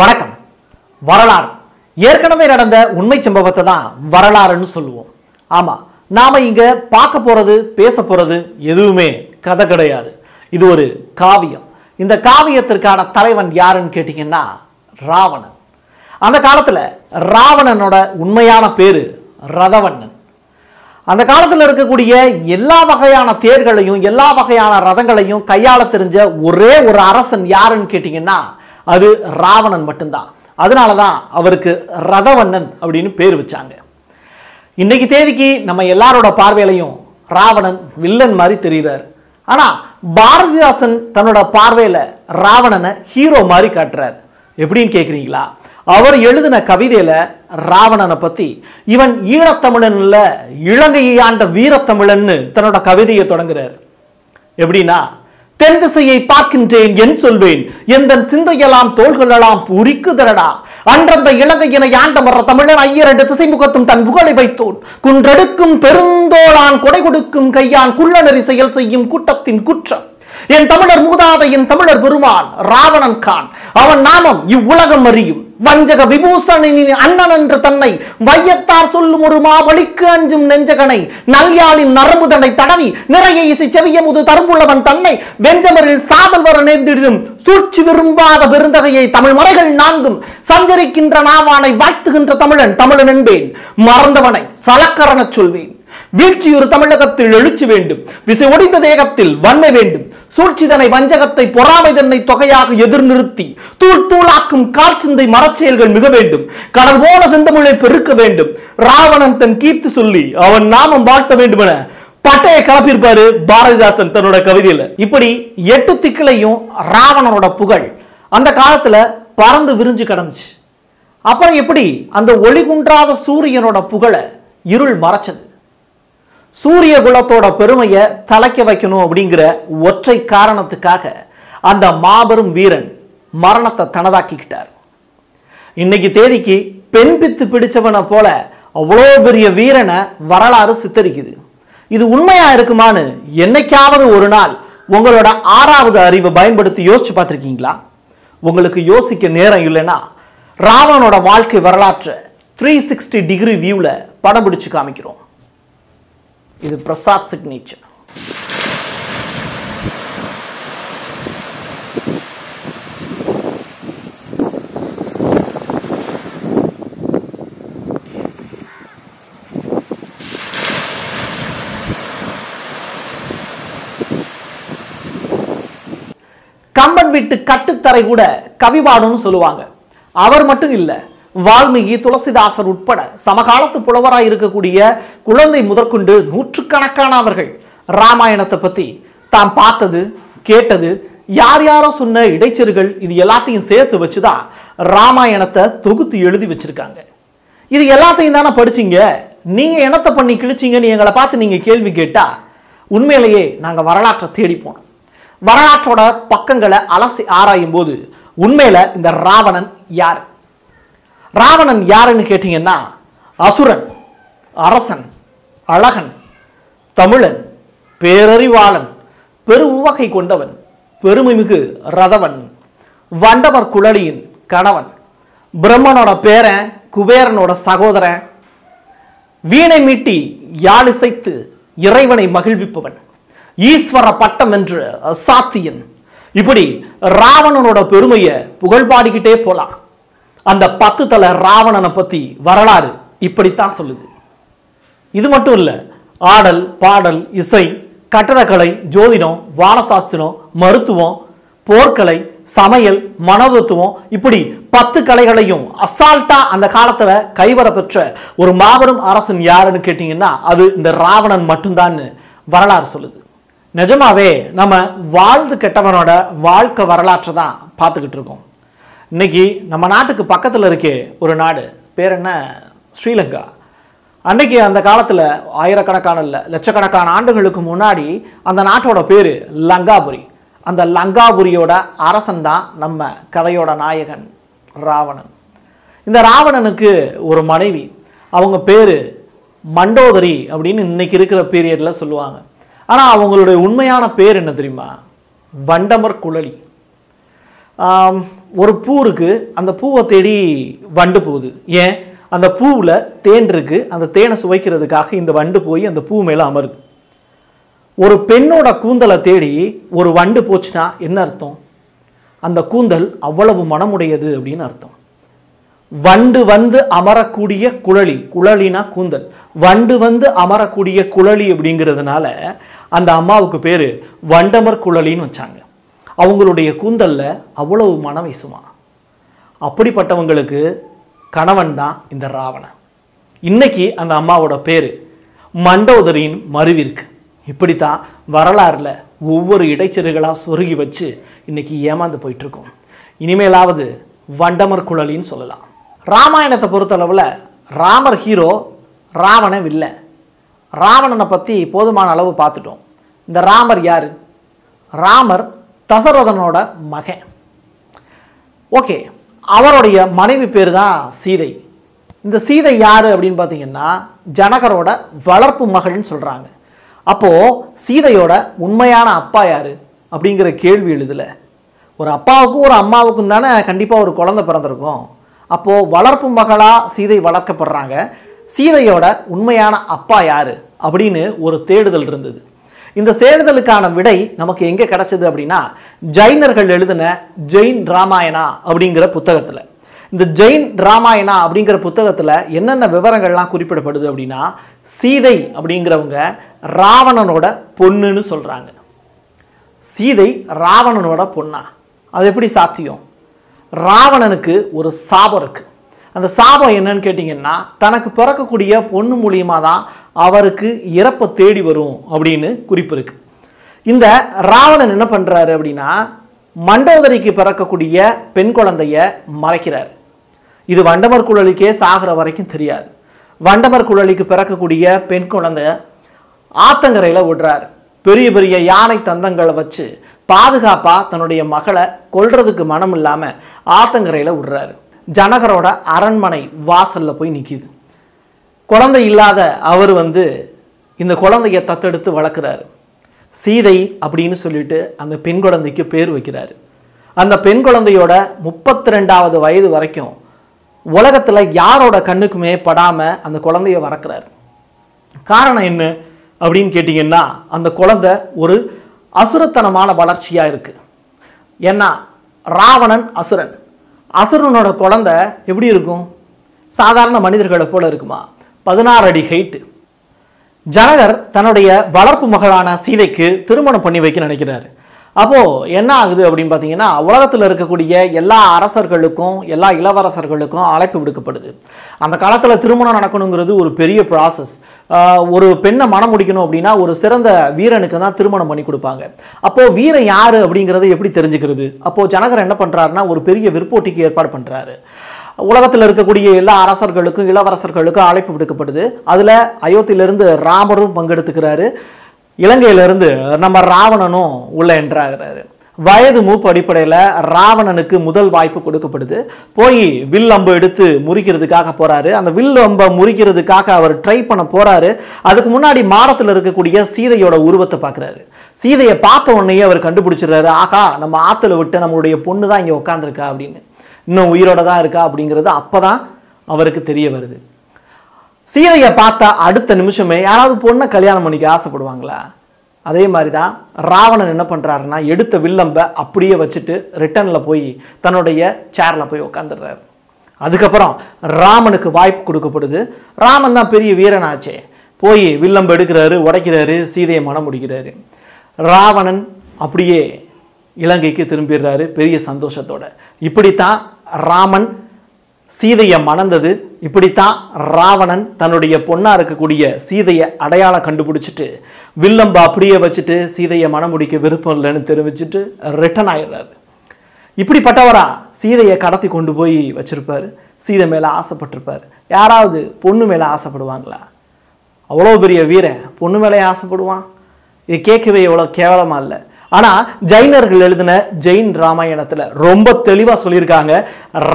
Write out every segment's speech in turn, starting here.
வணக்கம். வரலாறு. ஏற்கனவே நடந்த உண்மை சம்பவத்தை தான் வரலாறுன்னு சொல்லுவோம். ஆமாம் நாம் இங்கே பார்க்க போகிறது பேச போகிறது எதுவுமே கதை கிடையாது. இது ஒரு காவியம். இந்த காவியத்திற்கான தலைவன் யாருன்னு கேட்டிங்கன்னா ராவணன். அந்த காலத்தில் ராவணனோட உண்மையான பேர் ரதவண்ணன். அந்த காலத்தில் இருக்கக்கூடிய எல்லா வகையான தேர்களையும் எல்லா வகையான ரதங்களையும் கையாள தெரிஞ்ச ஒரே ஒரு அரசன் யாருன்னு கேட்டிங்கன்னா அது ராவணன் மட்டும்தான். அதனால தான் அவருக்கு ரதவண்ணன் அப்படின்னு பேர் வச்சாங்க. இன்னைக்கு தேதிக்கு நம்ம எல்லாரோட பார்வையிலையும் ராவணன் வில்லன் மாதிரி தெரிகிறார். ஆனா பாரதிதாசன் தன்னோட பார்வையில ராவணனை ஹீரோ மாதிரி காட்டுறார். எப்படின்னு கேட்குறீங்களா அவர் எழுதின கவிதையில ராவணனை பத்தி இவன் ஈழத்தமிழனில் இல்ல இலங்கையை ஆண்ட வீரத்தமிழன்னு தன்னோட கவிதையை தொடங்குறார். எப்படின்னா தென் திசையை பார்க்கின்றேன் என் சொல்வேன். எந்தன் சிந்தையெல்லாம் தோள்களெல்லாம் உரிக்குதரடா அன்றந்த இலங்கையினை ஆண்டமர்ற தமிழன் ஐயரண்டு திசைமுகத்தும் தன் புகழை வைத்தோன். குன்றெடுக்கும் பெருந்தோளான் கொடை கொடுக்கும் கையான் குள்ளநெறி செயல் செய்யும் கூட்டத்தின் குற்றம். என் தமிழர் மூதாத என் தமிழர் பெருமான் ராவணன் கான். அவன் நாமம் இவ்வுலகம் அறியும். வஞ்சக விபூஷணின் அண்ணன் என்று தன்னை வையத்தார் சொல்லும் ஒரு மாபலிக்கு அஞ்சும் நெஞ்சகனை நல்யாளின் நரம்புதனை தடவி நிறைய இசை செவிய முது தரும்புள்ளவன் தன்னை வெஞ்சமரில் சாதல் வர நேர்ந்திடும் சூழ்ச்சி விரும்பாத பெருந்தகையை தமிழ் மறைகள் நான்கும் சஞ்சரிக்கின்ற நாவானை வாழ்த்துகின்ற தமிழன் தமிழன் என்பேன். மறந்தவனை சலக்கரணச் சொல்வேன். வீழ்ச்சியுறு தமிழகத்தில் எழுச்சி வேண்டும். விசை ஒடிந்த தேகத்தில் வன்மை வேண்டும். சூழ்ச்சிதனை வஞ்சகத்தை பொறாமை தன்னை தொகையாக எதிர் நிறுத்தி தூள் தூளாக்கும் கால்சிந்தை மரச்செயல்கள் மிக வேண்டும். கடல் போன செந்தமிழை பெருக்க வேண்டும். ராவணன் தன் கீர்த்தி சொல்லி அவன் நாமம் வாழ்த்த வேண்டும் என பட்டையை கலப்பியிருப்பாரு பாரதிதாசன் தன்னோட கவிதையில. இப்படி எட்டு திக்கிலையும் ராவணனோட புகழ் அந்த காலத்துல பறந்து விரிஞ்சு கிடந்துச்சு. அப்புறம் எப்படி அந்த ஒளி குன்றாத சூரியனோட புகழை இருள் மறைச்சது? சூரிய குலத்தோட பெருமையை தலைக்க வைக்கணும் அப்படிங்கிற ஒற்றை காரணத்துக்காக அந்த மாபெரும் வீரன் மரணத்தை தனதாக்கிக்கிட்டார். இன்னைக்கு தேதிக்கு பெண் பித்து பிடிச்சவனை போல அவ்வளோ பெரிய வீரனை வரலாறு சித்தரிக்குது. இது உண்மையா இருக்குமான்னு என்னைக்காவது ஒரு நாள் உங்களோட ஆறாவது அறிவை பயன்படுத்தி யோசிச்சு பார்த்துருக்கீங்களா? உங்களுக்கு யோசிக்க நேரம் இல்லைன்னா ராவணனோட வாழ்க்கை வரலாற்றை த்ரீ சிக்ஸ்டி டிகிரி வியூவில் படம் பிடிச்சு காமிக்கிறோம். இது பிரசாத் சிக்னேச்சர் கம்பன் வீட்டு கட்டுத்தரை கூட கவிபாடுன்னு சொல்லுவாங்க. அவர் மட்டும் இல்ல வால்மீகி துளசிதாசர் உட்பட சமகாலத்து புலவராய் இருக்கக்கூடிய குழந்தை முதற்கொண்டு நூற்றுக்கணக்கானவர்கள் ராமாயணத்தை பத்தி தாம் பார்த்தது கேட்டது யார் யாரோ சொன்ன இடைச்செருகள் இது எல்லாத்தையும் சேர்த்து வச்சுதான் ராமாயணத்தை தொகுத்து எழுதி வச்சிருக்காங்க. இது எல்லாத்தையும் தானே படிச்சீங்க? நீங்க என்னத்தை பண்ணி கிழிச்சீங்கன்னு எங்களை பார்த்து நீங்க கேள்வி கேட்டா உண்மையிலேயே நாங்க வரலாற்றை தேடி போனோம். வரலாற்றோட பக்கங்களை அலசி ஆராயும் போது உண்மையில இந்த ராவணன் யார்? ராவணன் யாருன்னு கேட்டீங்கன்னா அசுரன் அரசன் அழகன் தமிழன் பேரறிவாளன் பெரு உவகை கொண்டவன் பெருமைமிகு ரதவன் வண்டவர் குழலியின் கணவன் பிரம்மனோட பேரன் குபேரனோட சகோதரன் வீணை மீட்டி யாழிசைத்து இறைவனை மகிழ்விப்பவன் ஈஸ்வர பட்டம் என்று சாத்தியன். இப்படி ராவணனோட பெருமையை புகழ் பாடிக்கிட்டே போலாம். அந்த பத்து தலை ராவணனை பற்றி வரலாறு இப்படித்தான் சொல்லுது. இது மட்டும் இல்லை ஆடல் பாடல் இசை கட்டடக்கலை ஜோதிடம் வானசாஸ்திரம் மருத்துவம் போர்க்கலை சமையல் மனோதத்துவம் இப்படி பத்து கலைகளையும் அசால்ட்டா அந்த காலத்துல கைவர பெற்ற ஒரு மாபெரும் அரசன் யாருன்னு கேட்டீங்கன்னா அது இந்த ராவணன் மட்டும்தான்னு வரலாறு சொல்லுது. நிஜமாவே நம்ம வாழ்ந்து கெட்டவனோட வாழ்க்கை வரலாற்றை தான் பார்த்துக்கிட்டு இருக்கோம். இன்னைக்கு நம்ம நாட்டுக்கு பக்கத்தில் இருக்கே ஒரு நாடு. பேர் என்ன? ஸ்ரீலங்கா. அன்னைக்கு அந்த காலத்தில் ஆயிரக்கணக்கான இல்லை லட்சக்கணக்கான ஆண்டுகளுக்கு முன்னாடி அந்த நாட்டோட பேர் லங்காபுரி. அந்த லங்காபுரியோட அரசன் தான் நம்ம கதையோட நாயகன் ராவணன். இந்த ராவணனுக்கு ஒரு மனைவி. அவங்க பேர் மண்டோதரி அப்படின்னு இன்னைக்கு இருக்கிற பீரியடில் சொல்லுவாங்க. ஆனால் அவங்களுடைய உண்மையான பேர் என்ன தெரியுமா? வண்டமர் குழலி. ஒரு பூ இருக்கு. அந்த பூவை தேடி வண்டு போகுது. ஏன்? அந்த பூவில் தேன் இருக்குது அந்த தேனை சுவைக்கிறதுக்காக இந்த வண்டு போய் அந்த பூ மேலே அமருது. ஒரு பெண்ணோட கூந்தலை தேடி ஒரு வண்டு போச்சுன்னா என்ன அர்த்தம்? அந்த கூந்தல் அவ்வளவு மனமுடையது அப்படின்னு அர்த்தம். வண்டு வந்து அமரக்கூடிய குழலி குழலினா கூந்தல். வண்டு வந்து அமரக்கூடிய குழலி அப்படிங்கிறதுனால அந்த அம்மாவுக்கு பேர் வண்டமர் குழலின்னு வச்சாங்க. அவங்களுடைய கூந்தலில் அவ்வளவு மனம் வீசுமா? அப்படிப்பட்டவங்களுக்கு கணவன் தான் இந்த ராவணன். இன்னைக்கு அந்த அம்மாவோட பேர் மண்டோதரியின் மருவிற்கு. இப்படித்தான் வரலாறுல ஒவ்வொரு இடைச்செருகளாக சொருகி வச்சு இன்னைக்கு ஏமாந்து போயிட்டுருக்கோம். இனிமேலாவது வண்டமர் குழலின்னு சொல்லலாம். ராமாயணத்தை பொறுத்தளவில் ராமர் ஹீரோ ராவணன் வில்லை. ராவணனை பற்றி போதுமான அளவு பார்த்துட்டோம். இந்த ராமர் யார்? ராமர் தசரதனோட மகன். ஓகே அவருடைய மனைவி பேர் தான் சீதை. இந்த சீதை யார் அப்படின்னு பார்த்தீங்கன்னா ஜனகரோட வளர்ப்பு மகள்னு சொல்கிறாங்க அப்போது சீதையோட உண்மையான அப்பா யார்? அப்படிங்கிற கேள்வி எழுதல. ஒரு அப்பாவுக்கும் ஒரு அம்மாவுக்கும் தானே கண்டிப்பாக ஒரு குழந்தை பிறந்திருக்கும். அப்போது வளர்ப்பு மகளாக சீதை வளர்க்கப்படுறாங்க. சீதையோட உண்மையான அப்பா யார்? அப்படின்னு ஒரு தேடுதல் இருந்தது. இந்த தேடுதலுக்கான விடை நமக்கு எங்கே கிடைச்சது அப்படின்னா ஜைனர்கள் எழுதின ஜெயின் ராமாயணா அப்படிங்கிற புத்தகத்தில். இந்த ஜெயின் ராமாயணா அப்படிங்கிற புத்தகத்தில் என்னென்ன விவரங்கள்லாம் குறிப்பிடப்படுது அப்படின்னா சீதை அப்படிங்கிறவங்க ராவணனோட பொண்ணுன்னு சொல்கிறாங்க சீதை ராவணனோட பொண்ணா? அது எப்படி சாத்தியம்? ராவணனுக்கு ஒரு சாபம் இருக்குது அந்த சாபம் என்னன்னு கேட்டிங்கன்னா தனக்கு பிறக்கக்கூடிய பொண்ணு மூலியமாக தான் அவருக்கு இறப்பை தேடி வரும் அப்படின்னு குறிப்பு இருக்கு இந்த ராவணன் என்ன பண்ணுறாரு அப்படின்னா மண்டோதரிக்கு பிறக்கக்கூடிய பெண் குழந்தைய மறைக்கிறார். இது வண்டமர் குழலிக்கே சாகிற வரைக்கும் தெரியாது. வண்டமர் குழலிக்கு பிறக்கக்கூடிய பெண் குழந்தைய ஆத்தங்கரையில் விடுறாரு பெரிய பெரிய யானை தந்தங்களை வச்சு பாதுகாப்பாக தன்னுடைய மகளை கொல்றதுக்கு மனம் இல்லாமல் ஆத்தங்கரையில் விடுறாரு. ஜனகரோட அரண்மனை வாசலில் போய் நிற்கிது குழந்தை இல்லாத அவர் வந்து இந்த குழந்தைய தத்தெடுத்து வளர்க்குறாரு. சீதை அப்படின்னு சொல்லிட்டு அந்த பெண் குழந்தைக்கு பேர் வைக்கிறாரு. அந்த பெண் குழந்தையோட முப்பத்தி ரெண்டாவது வயது வரைக்கும் உலகத்தில் யாரோட கண்ணுக்குமே படாமல் அந்த குழந்தைய வளர்க்குறாரு. காரணம் என்ன அப்படின்னு கேட்டிங்கன்னா அந்த குழந்தை ஒரு அசுரத்தனமான வளர்ச்சியாக இருக்குது ஏன்னா ராவணன் அசுரன். அசுரனோட குழந்தை எப்படி இருக்கும்? சாதாரண மனிதர்களை போல இருக்குமா? பதினாறு அடி ஹைட்டு ஜனகர் தன்னுடைய வளர்ப்பு மகளான சீதைக்கு திருமணம் பண்ணி வைக்க நினைக்கிறாரு. அப்போது என்ன ஆகுது அப்படின்னு பார்த்தீங்கன்னா உலகத்தில் இருக்கக்கூடிய எல்லா அரசர்களுக்கும் எல்லா இளவரசர்களுக்கும் அழைப்பு விடுக்கப்படுது. அந்த காலத்தில் திருமணம் நடக்கணுங்கிறது ஒரு பெரிய ப்ராசஸ் ஒரு பெண்ணை மனம் முடிக்கணும் அப்படின்னா ஒரு சிறந்த வீரனுக்கு தான் திருமணம் பண்ணி கொடுப்பாங்க. அப்போது வீரன் யார் அப்படிங்கிறத எப்படி தெரிஞ்சுக்கிறது? அப்போ ஜனகர் என்ன பண்ணுறாருன்னா ஒரு பெரிய விற்போட்டிக்கு ஏற்பாடு பண்ணுறாரு உலகத்தில் இருக்கக்கூடிய எல்லா அரசர்களுக்கும் இளவரசர்களுக்கும் அழைப்பு விடுக்கப்படுது. அதில் அயோத்தியிலிருந்து ராமரும் பங்கெடுத்துக்கிறாரு. இலங்கையிலிருந்து நம்ம ராவணனும் உள்ள என்றாகிறாரு. வயது மூப்பு அடிப்படையில் ராவணனுக்கு முதல் வாய்ப்பு கொடுக்கப்படுது. போய் வில் அம்பு எடுத்து முறிக்கிறதுக்காக போகிறாரு அந்த வில் அம்பை முறிக்கிறதுக்காக அவர் ட்ரை பண்ண போகிறாரு அதுக்கு முன்னாடி மாடத்தில் இருக்கக்கூடிய சீதையோட உருவத்தை பார்க்குறாரு. சீதையை பார்த்த உடனேயே அவர் கண்டுபிடிச்சிடுறாரு. ஆகா நம்ம ஆற்றுல விட்டு நம்மளுடைய பொண்ணு தான் இங்கே உட்காந்துருக்கா அப்படின்னு. இன்னும் உயிரோட தான் இருக்கா அப்படிங்கிறது அப்போ தான் அவருக்கு தெரிய வருது. சீதையை பார்த்தா அடுத்த நிமிஷமே யாராவது பொண்ணை கல்யாணம் பண்ணிக்க ஆசைப்படுவாங்களா? அதே மாதிரி தான் ராவணன் என்ன பண்ணுறாருன்னா எடுத்த வில்லம்பை அப்படியே வச்சுட்டு ரிட்டனில் போய் தன்னுடைய சேரில் போய் உட்காந்துடுறாரு அதுக்கப்புறம் ராமனுக்கு வாய்ப்பு கொடுக்கப்படுது. ராமன் தான் பெரிய வீரனாச்சே. போய் வில்லம்பு எடுக்கிறாரு உடைக்கிறாரு சீதையை மனம் முடிக்கிறாரு. ராவணன் அப்படியே இலங்கைக்கு திரும்பிடுறாரு பெரிய சந்தோஷத்தோட. இப்படித்தான் ராமன் சீதையை மணந்தது. இப்படித்தான் ராவணன் தன்னுடைய பொண்ணாக இருக்கக்கூடிய சீதையை அடையாளம் கண்டுபிடிச்சிட்டு வில்லம்பு அப்படியே வச்சுட்டு சீதையை மனம் முடிக்க விருப்பம் இல்லைன்னு தெரிவிச்சுட்டு ரிட்டன் ஆயிடுறாரு. இப்படிப்பட்டவரா சீதையை கடத்தி கொண்டு போய் வச்சுருப்பார். சீதை மேலே ஆசைப்பட்டிருப்பார். யாராவது பொண்ணு மேலே ஆசைப்படுவாங்களா? அவ்வளோ பெரிய வீரன் பொண்ணு மேலே ஆசைப்படுவான். இது கேட்கவே எவ்வளோ கேவலமாக இல்லை. ஆனால் ஜெயினர்கள் எழுதின ஜெயின் ராமாயணத்தில் ரொம்ப தெளிவாக சொல்லியிருக்காங்க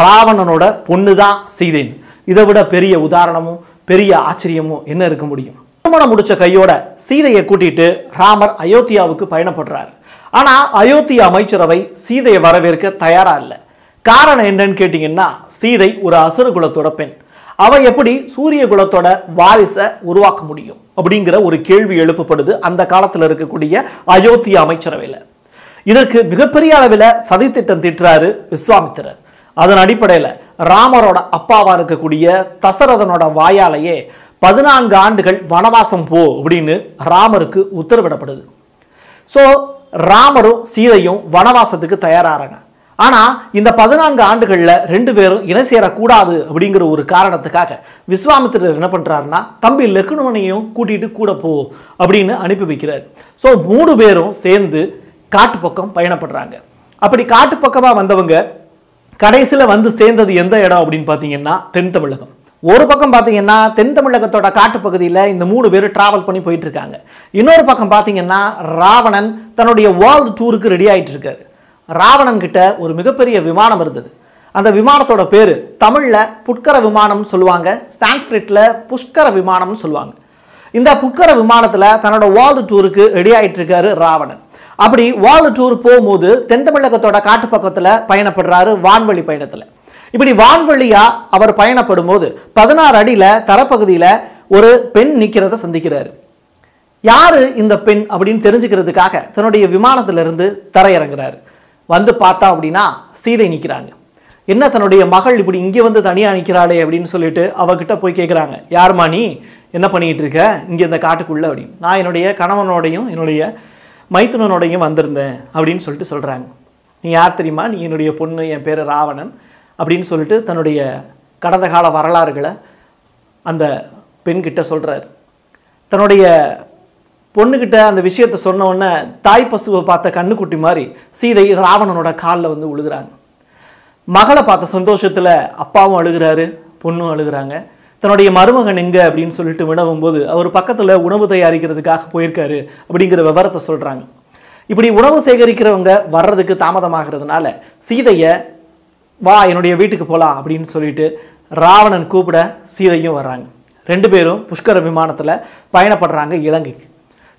ராவணனோட பொண்ணு தான் சீதைன்னு. இதை விட பெரிய உதாரணமும் பெரிய ஆச்சரியமும் என்ன இருக்க முடியும்? திருமணம் முடிச்ச கையோட சீதையை கூட்டிட்டு ராமர் அயோத்தியாவுக்கு பயணப்படுறார். ஆனா அயோத்தியா அமைச்சரவை சீதையை வரவேற்க தயாரா இல்லை. காரணம் என்னன்னு கேட்டீங்கன்னா சீதை ஒரு அசுர குலத்தோட பெண். அவ எப்படி சூரிய குலத்தோட வாரிசை உருவாக்க முடியும்? அப்படிங்கிற ஒரு கேள்வி எழுப்பப்படுது அந்த காலத்தில் இருக்கக்கூடிய அயோத்தி அமைச்சரவையில். இதற்கு மிகப்பெரிய அளவில் சதித்திட்டம் திட்டுறாரு விஸ்வாமித்திரர். அதன் அடிப்படையில் ராமரோட அப்பாவாக இருக்கக்கூடிய தசரதனோட வாயாலேயே பதினான்கு ஆண்டுகள் வனவாசம் போ அப்படின்னு ராமருக்கு உத்தரவிடப்படுது. ஸோ ராமரும் சீதையும் வனவாசத்துக்கு தயாராகிறாங்க ஆனால் இந்த பதினான்கு ஆண்டுகளில் ரெண்டு பேரும் இணை சேரக்கூடாது அப்படிங்கிற ஒரு காரணத்துக்காக விஸ்வாமித்திரர் என்ன பண்ணுறாருன்னா தம்பி லக்ஷ்மணனையும் கூட்டிகிட்டு கூட போ அப்படின்னு அனுப்பி வைக்கிறார். ஸோ மூணு பேரும் சேர்ந்து காட்டு பக்கம் பயணப்படுறாங்க. அப்படி காட்டு பக்கமாக வந்தவங்க கடைசியில் வந்து சேர்ந்தது எந்த இடம் அப்படின்னு பார்த்தீங்கன்னா தென் தமிழகம். ஒரு பக்கம் பார்த்தீங்கன்னா தென் தமிழகத்தோட காட்டுப்பகுதியில் இந்த மூணு பேர் டிராவல் பண்ணி போயிட்டு இருக்காங்க. இன்னொரு பக்கம் பார்த்தீங்கன்னா ராவணன் தன்னுடைய வேர்ல்டு டூருக்கு ரெடி ஆகிட்டு இருக்காரு. ராவணன் கிட்ட ஒரு மிகப்பெரிய விமானம் இருந்தது. அந்த விமானத்தோட பேர் தமிழில் புட்கர விமானம்னு சொல்லுவாங்க சான்ஸ்கிரிட்ல புஷ்கர விமானம்னு சொல்லுவாங்க. இந்த புட்கர விமானத்தில் தன்னோட வேர்ல்டு டூருக்கு ரெடி ஆகிட்டு இருக்காரு ராவணன். அப்படி வேர்ல்டு டூர் போகும்போது தென் தமிழகத்தோட காட்டு பக்கத்தில் பயணப்படுறாரு வான்வழி பயணத்தில். இப்படி வான்வழியா அவர் பயணப்படும் போது பதினாறு அடியில தரப்பகுதியில ஒரு பெண் நிற்கிறத சந்திக்கிறாரு. யாரு இந்த பெண் அப்படின்னு தெரிஞ்சுக்கிறதுக்காக தன்னுடைய விமானத்திலிருந்து தரையிறங்குறாரு. வந்து பார்த்தா அப்படின்னா சீதை நிற்கிறாங்க என்ன தன்னுடைய மகள் இப்படி இங்கே வந்து தனியாக நிற்கிறாளே அப்படின்னு சொல்லிட்டு அவகிட்ட போய் கேட்குறாங்க யார்மா நீ? என்ன பண்ணிகிட்டு இருக்க? இங்கே இந்த காட்டுக்குள்ளே அப்படின்னு. நான் என்னுடைய கணவனோடையும் என்னுடைய மைத்துனனோடையும் வந்திருந்தேன் அப்படின்னு சொல்லிட்டு சொல்கிறாங்க நீ யார் தெரியுமா? நீ என்னுடைய பொண்ணு என் பேர் ராவணன் அப்படின்னு சொல்லிட்டு தன்னுடைய கடந்த கால வரலாறுகளை அந்த பெண்கிட்ட சொல்கிறார் தன்னுடைய பொண்ணுக்கிட்ட அந்த விஷயத்தை சொன்ன உடனே தாய் பசுவை பார்த்த கண்ணுக்குட்டி மாதிரி சீதை ராவணனோட காலில் வந்து உழுகிறாங்க. மகளை பார்த்த சந்தோஷத்தில் அப்பாவும் அழுகிறாரு பொண்ணும் அழுகிறாங்க. தன்னுடைய மருமகன் எங்கே அப்படின்னு சொல்லிட்டு வினவும் போது அவர் பக்கத்தில் உணவு தயாரிக்கிறதுக்காக போயிருக்காரு அப்படிங்கிற விவரத்தை சொல்கிறாங்க இப்படி உணவு சேகரிக்கிறவங்க வர்றதுக்கு தாமதமாகிறதுனால சீதையை வா என்னுடைய வீட்டுக்கு போகலாம் அப்படின்னு சொல்லிட்டு ராவணன் கூப்பிட சீதையும் வர்றாங்க. ரெண்டு பேரும் புஷ்கர விமானத்தில் பயணப்படுறாங்க இலங்கைக்கு.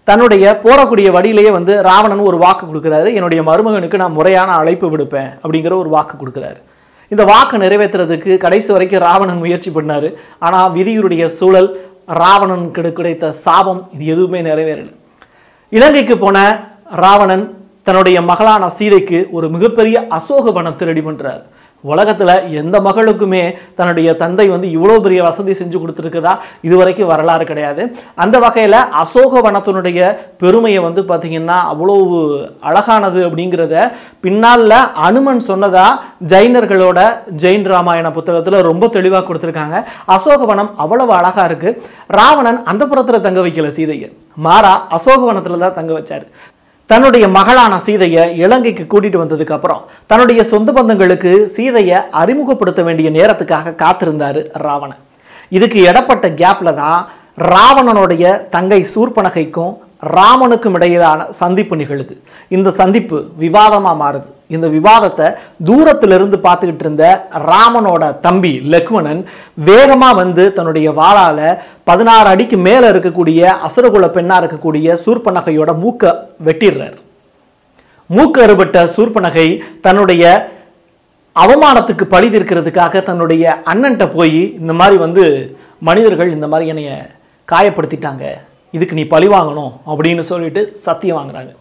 தன்னுடைய போறக்கூடிய வழியிலேயே வந்து ராவணன் ஒரு வாக்கு கொடுக்குறாரு. என்னுடைய மருமகனுக்கு நான் முறையான அழைப்பு விடுப்பேன் அப்படிங்கிற ஒரு வாக்கு கொடுக்குறாரு. இந்த வாக்கை நிறைவேற்றுறதுக்கு கடைசி வரைக்கும் ராவணன் முயற்சி பண்ணாரு. ஆனால் விதியுடைய சூழல் ராவணனுக்கு கிடைத்த சாபம் இது எதுவுமே நிறைவேறலை. இலங்கைக்கு போன ராவணன் தன்னுடைய மகளான சீதைக்கு ஒரு மிகப்பெரிய அசோக வனத்தை ரெடி பண்ணுறார் உலகத்துல எந்த மகளுக்குமே தன்னுடைய தந்தை வந்து இவ்வளோ பெரிய வசதி செஞ்சு கொடுத்துருக்குதா இதுவரைக்கும் வரலாறு கிடையாது. அந்த வகையில் அசோக வனத்தினுடைய பெருமையை வந்து பார்த்தீங்கன்னா அவ்வளோ அழகானது அப்படிங்கிறத பின்னால அனுமன் சொன்னதா ஜெயினர்களோட ஜெயின் ராமாயண புத்தகத்தில் ரொம்ப தெளிவாக கொடுத்துருக்காங்க. அசோகவனம் அவ்வளவு அழகா இருக்கு. ராவணன் அந்த புறத்தில் தங்க வைக்கல சீதையை. மாறா அசோகவனத்தில் தான் தங்க வச்சார். தன்னுடைய மகளான சீதையை இலங்கைக்கு கூட்டிட்டு வந்ததுக்கு அப்புறம் தன்னுடைய சொந்த பந்தங்களுக்கு சீதையை அறிமுகப்படுத்த வேண்டிய நேரத்துக்காக காத்திருந்தாரு ராவணன். இதுக்கு இடப்பட்ட கேப்ல தான் ராவணனுடைய தங்கை சூர்பனகைக்கும் ராமனுக்கும் இடையிலான சந்திப்பு நிகழுது. இந்த சந்திப்பு விவாதமாக மாறுது. இந்த விவாதத்தை தூரத்திலிருந்து பார்த்துக்கிட்டு இருந்த ராமனோட தம்பி லக்மணன் வேகமாக வந்து தன்னுடைய வாளால் பதினாறு அடிக்கு மேலே இருக்கக்கூடிய அசுரகுல பெண்ணாக இருக்கக்கூடிய சூர்பனகையோட மூக்க வெட்டிடுறார். மூக்கு அறுபட்ட சூர்பனகை தன்னுடைய அவமானத்துக்கு பழி தீர்க்கிறதுக்காக தன்னுடைய அண்ணன்ட்ட போய் இந்த மாதிரி வந்து மனிதர்கள் இந்த மாதிரி என்னைய காயப்படுத்திட்டாங்க. இதுக்கு நீ பழி வாங்கணும் அப்படின்னு சொல்லிட்டு சத்தியம் வாங்குறாங்க.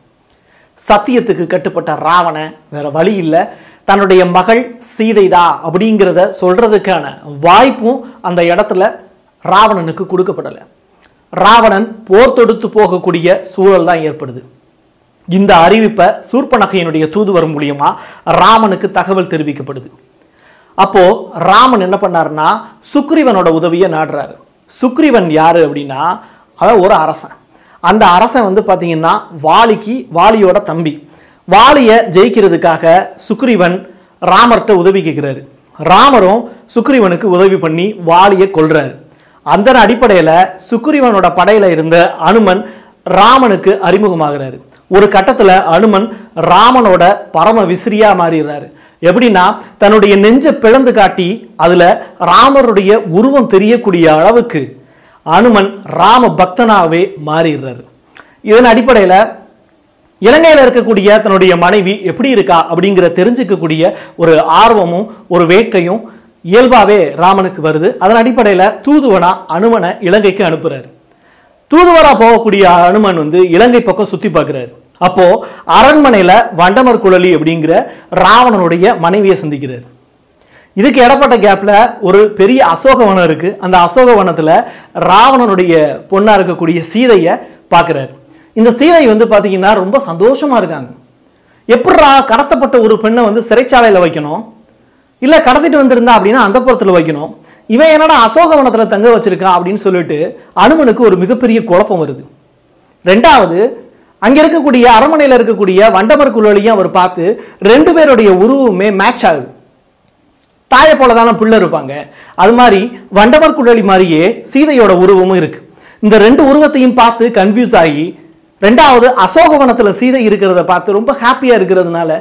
சத்தியத்துக்கு கட்டுப்பட்ட ராவணன் வேற வழி இல்லை. தன்னுடைய மகள் சீதைதா அப்படிங்கிறத சொல்றதுக்கான வாய்ப்பும் அந்த இடத்துல ராவணனுக்கு கொடுக்கப்படலை. ராவணன் போர் தொடுத்து போகக்கூடிய சூழல் தான் ஏற்படுது. இந்த அறிவிப்பை சூர்பனகையினுடைய தூதுவர் மூலியமா ராமனுக்கு தகவல் தெரிவிக்கப்படுது. அப்போ ராமன் என்ன பண்ணாருன்னா சுக்ரீவனோட உதவியை நாடுறாரு. சுக்ரீவன் யாரு அப்படின்னா அதாவது ஒரு அரசன். அந்த அரசன் வந்து பார்த்திங்கன்னா வாலிக்கு வாலியோட தம்பி. வாலியை ஜெயிக்கிறதுக்காக சுக்ரீவன் ராமர்கிட்ட உதவி கேட்குறாரு ராமரும் சுக்ரீவனுக்கு உதவி பண்ணி வாலியை கொல்றாரு. அந்த அடிப்படையில் சுக்ரீவனோட படையில் இருந்த அனுமன் ராமனுக்கு அறிமுகமாகிறாரு. ஒரு கட்டத்தில் அனுமன் ராமனோட பரம விசிறியா மாறிடுறாரு. எப்படின்னா தன்னுடைய நெஞ்சை பிளந்து காட்டி அதில் ராமருடைய உருவம் தெரியக்கூடிய அளவுக்கு அனுமன் ராம பக்தனாகவே மாறிடுறாரு. இதன் அடிப்படையில் இலங்கையில் இருக்கக்கூடிய தன்னுடைய மனைவி எப்படி இருக்கா அப்படிங்கிற தெரிஞ்சுக்கக்கூடிய ஒரு ஆர்வமும் ஒரு வேட்கையும் இயல்பாகவே ராமனுக்கு வருது. அதன் அடிப்படையில் தூதுவனா அனுமனை இலங்கைக்கு அனுப்புகிறார் தூதுவராக போகக்கூடிய அனுமன் வந்து இலங்கை பக்கம் சுற்றி பார்க்குறாரு. அப்போது அரண்மனையில் வண்டமர் குழலி அப்படிங்கிற ராவணனுடைய மனைவியை சந்திக்கிறார். இதுக்கு இடப்பட்ட கேப்பில் ஒரு பெரிய அசோகவனம் இருக்குது அந்த அசோகவனத்தில் ராவணனுடைய பொண்ணாக இருக்கக்கூடிய சீதையை பார்க்குறாரு இந்த சீதை வந்து பார்த்தீங்கன்னா ரொம்ப சந்தோஷமாக இருக்காங்க. எப்படிரா கடத்தப்பட்ட ஒரு பெண்ணை வந்து சிறைச்சாலையில் வைக்கணும்? இல்லை கடத்திட்டு வந்திருந்தா அப்படின்னா அந்த புறத்தில் வைக்கணும்? இவன் என்னடா அசோகவனத்தில் தங்க வச்சிருக்கான் அப்படின்னு சொல்லிட்டு அனுமனுக்கு ஒரு மிகப்பெரிய குழப்பம் வருது. ரெண்டாவது அங்கே இருக்கக்கூடிய அரண்மனையில் இருக்கக்கூடிய வண்டமர் குழலையும் அவர் பார்த்து ரெண்டு பேருடைய உருவமே மேட்ச் ஆகுது. தாயை போல தானே பிள்ளை இருப்பாங்க. அது மாதிரி வண்டவர் குழலி மாதிரியே சீதையோட உருவமும் இருக்கு. இந்த ரெண்டு உருவத்தையும் பார்த்து கன்ஃபியூஸ் ஆகி ரெண்டாவது அசோகவனத்தில் சீதை இருக்கிறத பார்த்து ரொம்ப ஹாப்பியாக இருக்கிறதுனால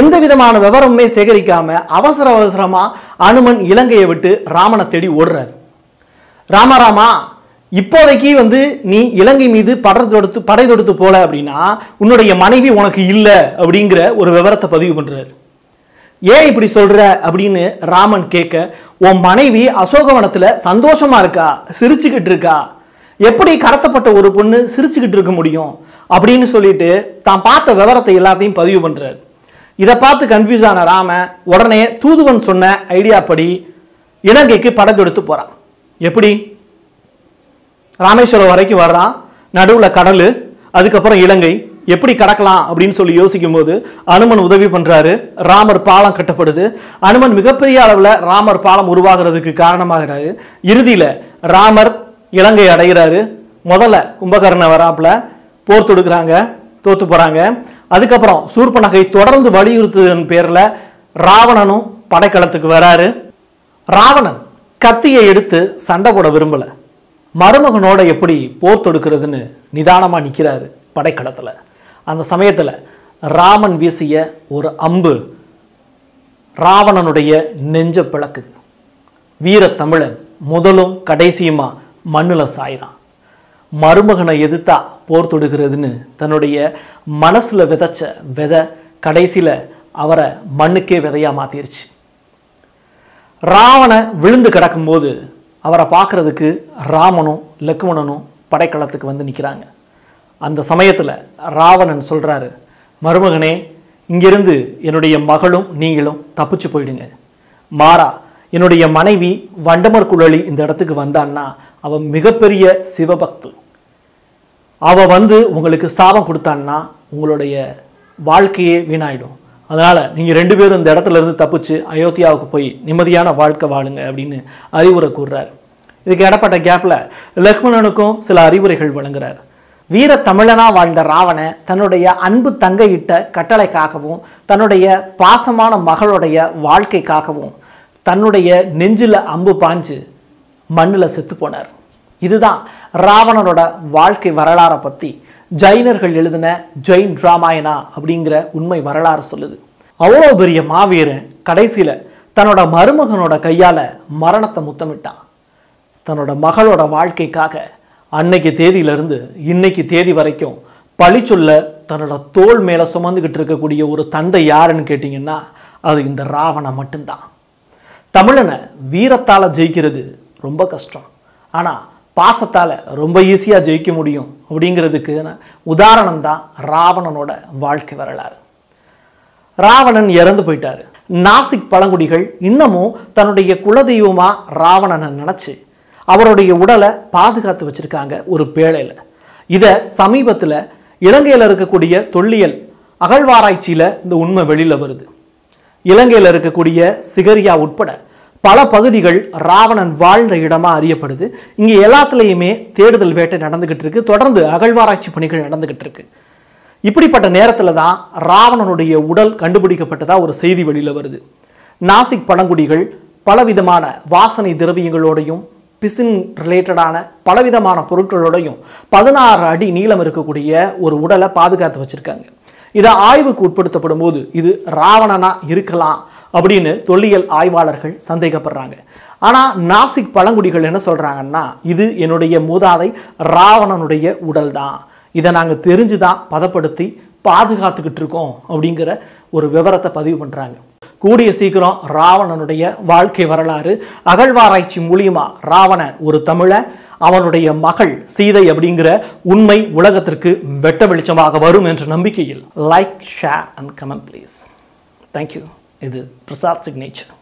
எந்த விதமான விவரமுமே சேகரிக்காம அவசர அவசரமா அனுமன் இலங்கையை விட்டு ராமனை தேடி ஓடுறாரு. ராமராமா இப்போதைக்கு வந்து நீ இலங்கை மீது படை தொடுத்து படை தொடுத்து போல அப்படின்னா உன்னுடைய மனைவி உனக்கு இல்லை அப்படிங்கிற ஒரு விவரத்தை பதிவு பண்ணுறாரு ஏன் இப்படி சொல்ற அப்படின்னு ராமன் கேட்க உன் மனைவி அசோகவனத்துல சந்தோஷமா இருக்கா? சிரிச்சுக்கிட்டு இருக்கா? எப்படி கடத்தப்பட்ட ஒரு பொண்ணு சிரிச்சுக்கிட்டு இருக்க முடியும்? அப்படின்னு சொல்லிட்டு தான் பார்த்த விவரத்தை எல்லாத்தையும் பதிவு பண்றாரு. இதை பார்த்து கன்ஃபியூஸ் ஆன ராமன் உடனே தூதுவன் சொன்ன ஐடியா படி இலங்கைக்கு படத்தெடுத்து போறான். எப்படி? ராமேஸ்வரம் வரைக்கும் வர்றான் நடுவில் கடல் அதுக்கப்புறம் இலங்கை எப்படி கடக்கலாம் அப்படின்னு சொல்லி யோசிக்கும் போது அனுமன் உதவி பண்றாரு. ராமர் பாலம் கட்டப்படுது. அனுமன் மிகப்பெரிய அளவில் ராமர் பாலம் உருவாகிறதுக்கு காரணமாகிறாரு. இறுதியில் ராமர் இலங்கை அடைகிறாரு. முதல்ல கும்பகர்ண வராப்புல போர் தொடுக்கிறாங்க தோத்து போகிறாங்க அதுக்கப்புறம் சூர்பனகை தொடர்ந்து வலியுறுத்துவதன் பேரில் ராவணனும் படைக்களத்துக்கு வராரு. ராவணன் கத்தியை எடுத்து சண்டை போட விரும்பல. மருமகனோட எப்படி போர் தொடுக்கிறதுன்னு நிதானமாக நிற்கிறாரு படைக்களத்தில். அந்த சமயத்தில் ராமன் வீசிய ஒரு அம்பு ராவணனுடைய நெஞ்ச பிளக்குது வீர தமிழன் முதலும் கடைசியுமா மண்ணுல சாயிறான் மருமகனை எதிர்த்தா போர் தொடுகிறதுன்னு தன்னுடைய மனசுல விதைச்ச விதை கடைசியில அவரை மண்ணுக்கே விதையாக மாற்றிருச்சு ராவண விழுந்து கிடக்கும்போது அவரை பார்க்கறதுக்கு ராமனும் லக்ஷ்மணனும் படைக்களத்துக்கு வந்து நிற்கிறாங்க அந்த சமயத்தில் ராவணன் சொல்கிறாரு மருமகனே இங்கிருந்து என்னுடைய மகளும் நீங்களும் தப்பிச்சு போயிடுங்க. மாறா என்னுடைய மனைவி வண்டமர் குழலி இந்த இடத்துக்கு வந்தான்னா அவன் மிகப்பெரிய சிவபக்து. அவள் வந்து உங்களுக்கு சாபம் கொடுத்தான்னா உங்களுடைய வாழ்க்கையே வீணாயிடும். அதனால நீங்கள் ரெண்டு பேரும் இந்த இடத்துல இருந்து தப்பிச்சு அயோத்தியாவுக்கு போய் நிம்மதியான வாழ்க்கை வாழுங்க அப்படின்னு அறிவுரை கூறுறார். இதுக்கு இடப்பட்ட கேப்பில் லக்ஷ்மணனுக்கும் சில அறிவுரைகள் வழங்குறார். வீர தமிழனா வாழ்ந்த ராவண தன்னுடைய அன்பு தங்கையிட்ட கட்டளைக்காகவும் தன்னுடைய பாசமான மகளுடைய வாழ்க்கைக்காகவும் தன்னுடைய நெஞ்சில் அம்பு பாஞ்சு மண்ணில் செத்து போனார். இதுதான் ராவணனோட வாழ்க்கை வரலாறை பற்றி ஜைனர்கள் எழுதின ஜெயின் ராமாயணா அப்படிங்கிற உண்மை வரலாறு சொல்லுது. அவ்வளோ பெரிய மாவீரன் கடைசியில் தன்னோட மருமகனோட கையால் மரணத்தை முத்தமிட்டான். தன்னோட மகளோட வாழ்க்கைக்காக அன்னைக்கு தேதியிலிருந்து இன்னைக்கு தேதி வரைக்கும் பழி சொல்ல தன்னோட தோள் மேலே சுமந்துக்கிட்டு இருக்கக்கூடிய ஒரு தந்தை யாருன்னு கேட்டிங்கன்னா அது இந்த ராவணன் மட்டும்தான். தமிழனை வீரத்தால் ஜெயிக்கிறது ரொம்ப கஷ்டம். ஆனால் பாசத்தால் ரொம்ப ஈஸியாக ஜெயிக்க முடியும் அப்படிங்கிறதுக்கு உதாரணம் தான் ராவணனோட வாழ்க்கை வரலாறு. ராவணன் இறந்து போயிட்டாரு. நாசிக் பழங்குடிகள் இன்னமும் தன்னுடைய குலதெய்வமாக ராவணனை நினச்சி அவருடைய உடலை பாதுகாத்து வச்சுருக்காங்க ஒரு பேழையில். இதை சமீபத்தில் இலங்கையில் இருக்கக்கூடிய தொல்லியல் அகழ்வாராய்ச்சியில் இந்த உண்மை வெளியில் வருது. இலங்கையில் இருக்கக்கூடிய சிகரியா உட்பட பல பகுதிகள் ராவணன் வாழ்ந்த இடமாக அறியப்படுது. இங்கே எல்லாத்துலேயுமே தேடுதல் வேட்டை நடந்துக்கிட்டு இருக்கு. தொடர்ந்து அகழ்வாராய்ச்சி பணிகள் நடந்துக்கிட்டு இருக்கு. இப்படிப்பட்ட நேரத்தில் தான் ராவணனுடைய உடல் கண்டுபிடிக்கப்பட்டதாக ஒரு செய்தி வெளியில் வருது. நாசிக் பழங்குடிகள் பலவிதமான வாசனை திரவியங்களோடையும் பிசின் ரிலேட்டடான பலவிதமான பொருட்களோடையும் பதினாறு அடி நீளம் இருக்கக்கூடிய ஒரு உடலை பாதுகாத்து வச்சுருக்காங்க. இதை ஆய்வுக்கு உட்படுத்தப்படும் போது இது ராவணனா இருக்கலாம் அப்படின்னு தொல்லியல் ஆய்வாளர்கள் சந்தேகப்படுறாங்க. ஆனால் நாசிக் பழங்குடிகள் என்ன சொல்கிறாங்கன்னா இது என்னுடைய மூதாதை ராவணனுடைய உடல் தான் இதை நாங்கள் தெரிஞ்சு தான் பதப்படுத்தி பாதுகாத்துக்கிட்டு இருக்கோம் அப்படிங்கிற ஒரு விவரத்தை பதிவு பண்ணுறாங்க கூடிய சீக்கிரம் ராவணனுடைய வாழ்க்கை வரலாறு அகழ்வாராய்ச்சி மூலியமா ராவணன் ஒரு தமிழ அவனுடைய மகள் சீதை அப்படிங்கிற உண்மை உலகத்திற்கு வெட்ட வெளிச்சமாக வரும் என்ற நம்பிக்கையில் like share and comment please thank you இது பிரசாத் சிக்னேச்சர்